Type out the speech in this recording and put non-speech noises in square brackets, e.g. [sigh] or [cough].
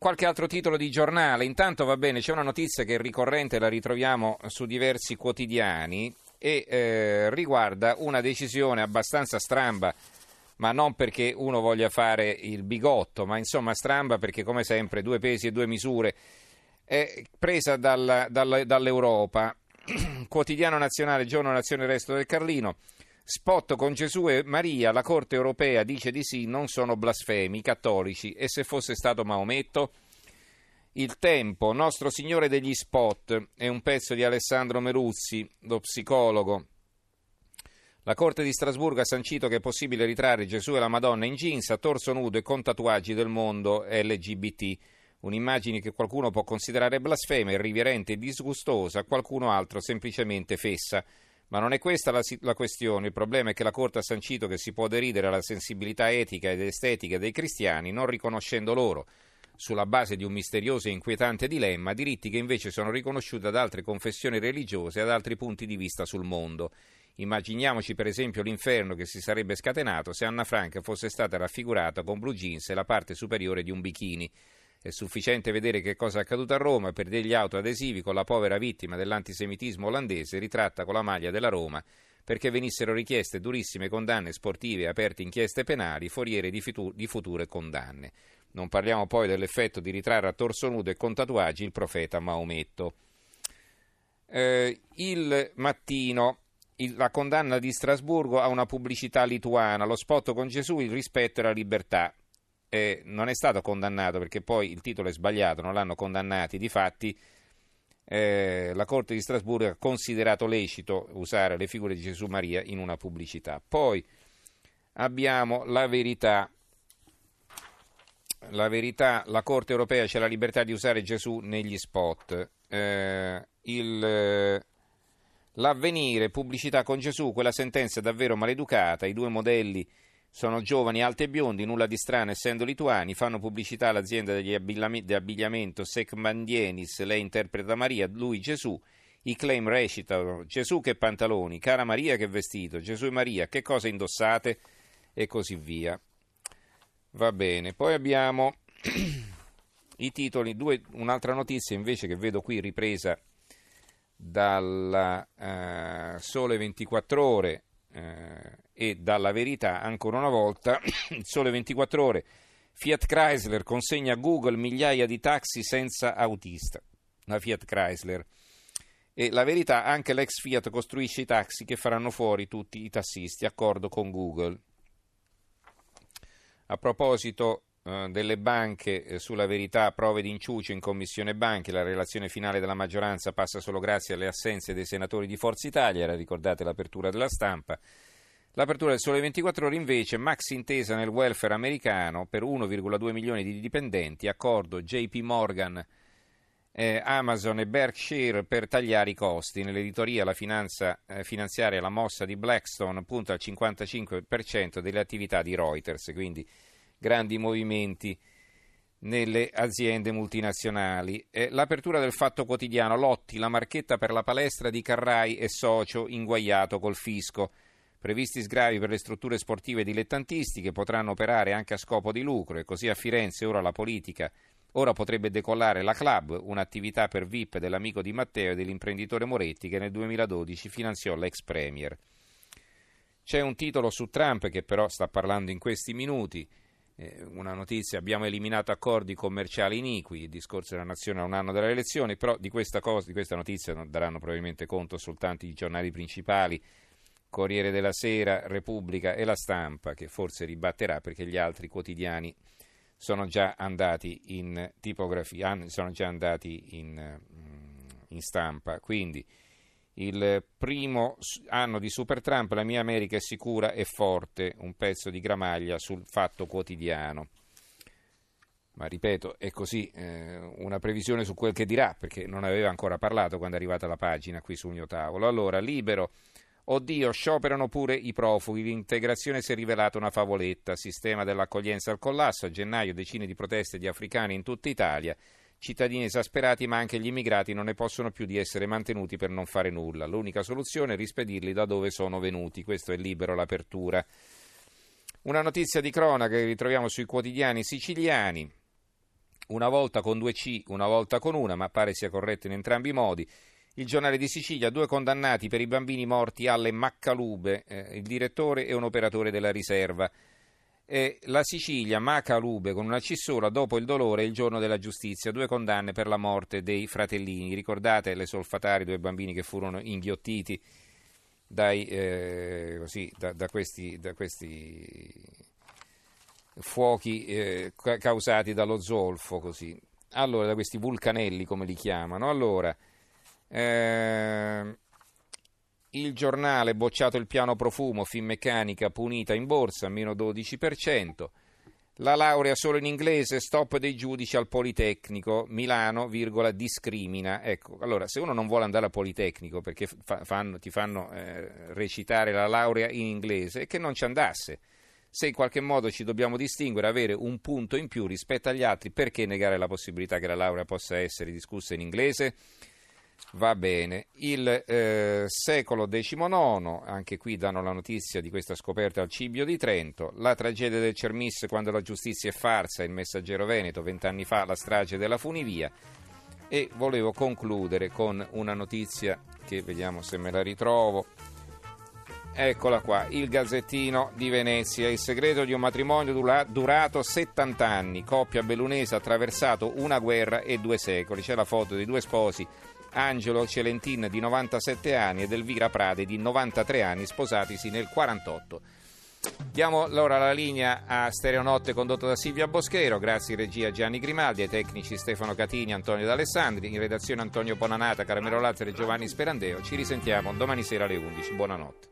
qualche altro titolo di giornale. Intanto va bene, c'è una notizia che è ricorrente, la ritroviamo su diversi quotidiani e eh, riguarda una decisione abbastanza stramba, ma non perché uno voglia fare il bigotto, ma insomma stramba perché come sempre due pesi e due misure. È presa dalla, dalla, dall'Europa, [clears throat] quotidiano nazionale, giorno nazione resto del Carlino. Spot con Gesù e Maria, la Corte europea dice di sì, non sono blasfemi, cattolici. E se fosse stato Maometto? Il tempo, Nostro Signore degli Spot, è un pezzo di Alessandro Meruzzi, lo psicologo. La Corte di Strasburgo ha sancito che è possibile ritrarre Gesù e la Madonna in jeans, a torso nudo e con tatuaggi del mondo LGBT. Un'immagine che qualcuno può considerare blasfema, irriverente e disgustosa, qualcuno altro semplicemente fessa. Ma non è questa la, la, questione, il problema è che la Corte ha sancito che si può deridere alla sensibilità etica ed estetica dei cristiani non riconoscendo loro, sulla base di un misterioso e inquietante dilemma, diritti che invece sono riconosciuti ad altre confessioni religiose e ad altri punti di vista sul mondo. Immaginiamoci per esempio l'inferno che si sarebbe scatenato se Anna Frank fosse stata raffigurata con blue jeans e la parte superiore di un bikini. È sufficiente vedere che cosa è accaduto a Roma per degli autoadesivi con la povera vittima dell'antisemitismo olandese ritratta con la maglia della Roma perché venissero richieste durissime condanne sportive e aperte inchieste penali, foriere di, fitu- di future condanne. Non parliamo poi dell'effetto di ritrarre a torso nudo e con tatuaggi il profeta Maometto. Eh, il mattino la condanna di Strasburgo a una pubblicità lituana, lo spot con Gesù, il rispetto e la libertà eh, non è stato condannato perché poi il titolo è sbagliato, non l'hanno condannati. Difatti, eh, la Corte di Strasburgo ha considerato lecito usare le figure di Gesù Maria in una pubblicità. Poi abbiamo la verità. La verità, la Corte europea c'è la libertà di usare Gesù negli spot. Eh, il, l'avvenire, pubblicità con Gesù, quella sentenza è davvero maleducata, i due modelli sono giovani, alti e biondi, nulla di strano essendo lituani, fanno pubblicità all'azienda degli abbigliamento Secmandienis, lei interpreta Maria, lui Gesù. I claim recitano Gesù che pantaloni, cara Maria che vestito, Gesù e Maria che cosa indossate e così via. Va bene, poi abbiamo [clears throat] i titoli, due, un'altra notizia invece che vedo qui ripresa dal uh, Sole 24 ore eh, e dalla verità, ancora una volta, [coughs] sole 24 ore, Fiat Chrysler consegna a Google migliaia di taxi senza autista. La Fiat Chrysler. E la verità, anche l'ex Fiat costruisce i taxi che faranno fuori tutti i tassisti, accordo con Google. A proposito delle banche, eh, sulla verità, prove di inciucio in commissione banche, la relazione finale della maggioranza passa solo grazie alle assenze dei senatori di Forza Italia, era ricordate l'apertura della stampa. L'apertura del Sole 24 Ore invece, max intesa nel welfare americano per 1,2 milioni di dipendenti, accordo JP Morgan, eh, Amazon e Berkshire per tagliare i costi. Nell'editoria la finanza eh, finanziaria, la mossa di Blackstone punta al 55% delle attività di Reuters, quindi grandi movimenti nelle aziende multinazionali. Eh, l'apertura del Fatto Quotidiano, Lotti, la marchetta per la palestra di Carrai e socio inguaiato col fisco. Previsti sgravi per le strutture sportive dilettantistiche potranno operare anche a scopo di lucro e così a Firenze ora la politica. Ora potrebbe decollare la Club, un'attività per VIP dell'amico di Matteo e dell'imprenditore Moretti che nel 2012 finanziò l'ex Premier. C'è un titolo su Trump che però sta parlando in questi minuti. Eh, una notizia, abbiamo eliminato accordi commerciali iniqui, il discorso della nazione a un anno dalle elezioni, però di questa, cosa, di questa notizia daranno probabilmente conto soltanto i giornali principali Corriere della Sera, Repubblica e La Stampa, che forse ribatterà perché gli altri quotidiani sono già andati in tipografia, sono già andati in, mm, in stampa. Quindi il primo anno di Super Trump, la mia America è sicura e forte, un pezzo di gramaglia sul fatto quotidiano. Ma ripeto, è così, eh, una previsione su quel che dirà, perché non aveva ancora parlato quando è arrivata la pagina qui sul mio tavolo. Allora, libero Oddio, scioperano pure i profughi, l'integrazione si è rivelata una favoletta, sistema dell'accoglienza al collasso, a gennaio decine di proteste di africani in tutta Italia, cittadini esasperati ma anche gli immigrati non ne possono più di essere mantenuti per non fare nulla, l'unica soluzione è rispedirli da dove sono venuti, questo è libero l'apertura. Una notizia di cronaca che ritroviamo sui quotidiani siciliani, una volta con due C, una volta con una, ma pare sia corretto in entrambi i modi. Il giornale di Sicilia, due condannati per i bambini morti alle Maccalube, eh, il direttore e un operatore della riserva. Eh, la Sicilia, Macalube con una C sola, dopo il dolore il giorno della giustizia, due condanne per la morte dei fratellini. Ricordate le solfatari, due bambini che furono inghiottiti dai, eh, così, da, da, questi, da questi fuochi eh, causati dallo zolfo, così. Allora, da questi vulcanelli, come li chiamano. Allora, eh, il giornale bocciato il piano profumo, Finmeccanica punita in borsa, meno 12%. La laurea solo in inglese, stop dei giudici al Politecnico, Milano, virgola, discrimina. Ecco, allora, se uno non vuole andare al Politecnico perché fa, fanno, ti fanno eh, recitare la laurea in inglese, che non ci andasse se in qualche modo ci dobbiamo distinguere, avere un punto in più rispetto agli altri, perché negare la possibilità che la laurea possa essere discussa in inglese? Va bene. Il eh, secolo XIX, anche qui danno la notizia di questa scoperta al Cibio di Trento, la tragedia del Cermis quando la giustizia è farsa, il messaggero Veneto, vent'anni fa la strage della Funivia. E volevo concludere con una notizia che vediamo se me la ritrovo. Eccola qua, il Gazzettino di Venezia, il segreto di un matrimonio durato 70 anni, coppia bellunese attraversato una guerra e due secoli, c'è la foto dei due sposi, Angelo Celentin di 97 anni ed Elvira Prade di 93 anni, sposatisi nel 48. Diamo allora la linea a Stereonotte condotto da Silvia Boschero, grazie in regia Gianni Grimaldi, ai tecnici Stefano Catini, Antonio D'Alessandri, in redazione Antonio Bonanata, Caramelo Lazzaro e Giovanni Sperandeo. Ci risentiamo domani sera alle 11. Buonanotte.